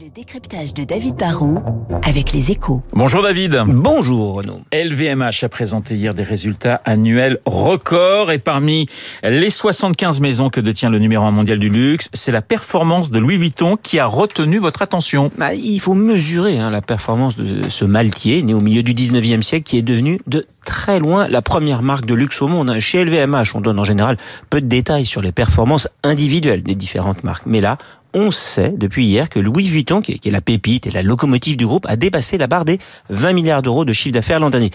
Le décryptage de David Barrault avec les échos. Bonjour David. Bonjour Renaud. LVMH a présenté hier des résultats annuels records et parmi les 75 maisons que détient le numéro 1 mondial du luxe, c'est la performance de Louis Vuitton qui a retenu votre attention. Bah, il faut mesurer hein, la performance de ce maltier né au milieu du 19e siècle qui est devenu de très loin la première marque de luxe au monde. Chez LVMH, on donne en général peu de détails sur les performances individuelles des différentes marques. Mais là, on sait depuis hier que Louis Vuitton, qui est, la pépite et la locomotive du groupe, a dépassé la barre des 20 milliards d'euros de chiffre d'affaires l'an dernier.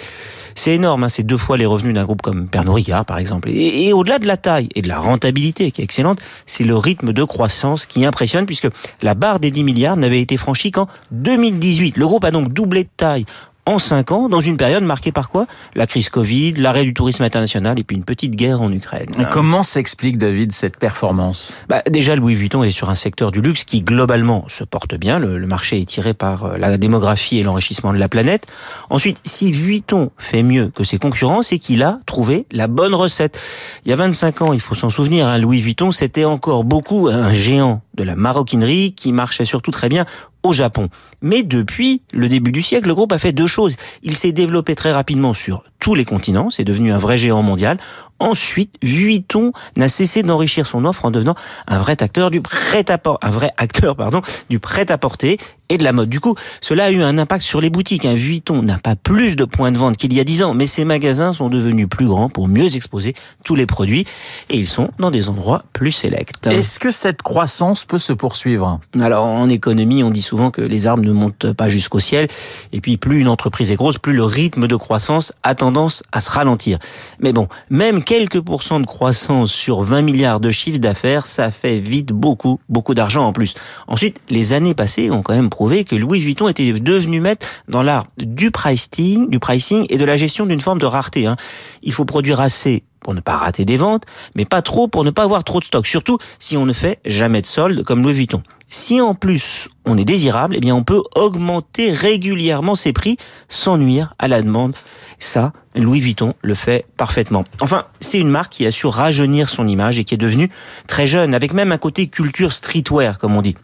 C'est énorme, hein, c'est deux fois les revenus d'un groupe comme Pernod Ricard, par exemple. Et, et au-delà de la taille et de la rentabilité, qui est excellente, c'est le rythme de croissance qui impressionne, puisque la barre des 10 milliards n'avait été franchie qu'en 2018. Le groupe a donc doublé de taille en cinq ans, dans une période marquée par quoi? La crise Covid, l'arrêt du tourisme international et puis une petite guerre en Ukraine. Et comment s'explique, David, cette performance? Bah, Déjà, Louis Vuitton est sur un secteur du luxe qui, globalement, se porte bien. Le, le marché est tiré par euh, la démographie et l'enrichissement de la planète. Ensuite, si Vuitton fait mieux que ses concurrents, c'est qu'il a trouvé la bonne recette. Il y a 25 ans, il faut s'en souvenir, hein, Louis Vuitton, c'était encore beaucoup un géant de la maroquinerie qui marchait surtout très bien Japon. Mais depuis le début du siècle, le groupe a fait deux choses. Il s'est développé très rapidement sur tous les continents, c'est devenu un vrai géant mondial. Ensuite, Vuitton n'a cessé d'enrichir son offre en devenant un vrai acteur du prêt-à-porter, un vrai acteur, pardon, du prêt-à-porter et de la mode. Du coup, cela a eu un impact sur les boutiques. Un Vuitton n'a pas plus de points de vente qu'il y a dix ans, mais ses magasins sont devenus plus grands pour mieux exposer tous les produits et ils sont dans des endroits plus sélects. Est-ce que cette croissance peut se poursuivre? Alors, en économie, on dit souvent que les arbres ne montent pas jusqu'au ciel et puis plus une entreprise est grosse, plus le rythme de croissance attend tendance à se ralentir. Mais bon, même quelques pourcents de croissance sur 20 milliards de chiffre d'affaires, ça fait vite beaucoup, beaucoup d'argent en plus. Ensuite, les années passées ont quand même prouvé que Louis Vuitton était devenu maître dans l'art du pricing, du pricing et de la gestion d'une forme de rareté. Hein. Il faut produire assez pour ne pas rater des ventes, mais pas trop pour ne pas avoir trop de stock, surtout si on ne fait jamais de solde comme Louis Vuitton. Si en plus on est désirable, eh bien on peut augmenter régulièrement ses prix sans nuire à la demande. Ça, Louis Vuitton le fait parfaitement. Enfin, c'est une marque qui a su rajeunir son image et qui est devenue très jeune, avec même un côté culture streetwear, comme on dit.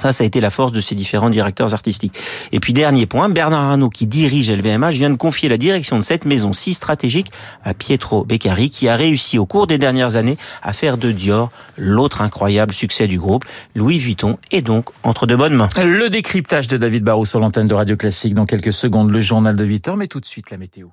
Ça, ça a été la force de ces différents directeurs artistiques. Et puis dernier point, Bernard Arnault, qui dirige LVMH, vient de confier la direction de cette maison si stratégique à Pietro Beccari, qui a réussi au cours des dernières années à faire de Dior l'autre incroyable succès du groupe. Louis Vuitton est donc entre de bonnes mains. Le décryptage de David Barrou sur l'antenne de Radio Classique dans quelques secondes, le journal de 8 heures, mais tout de suite la météo.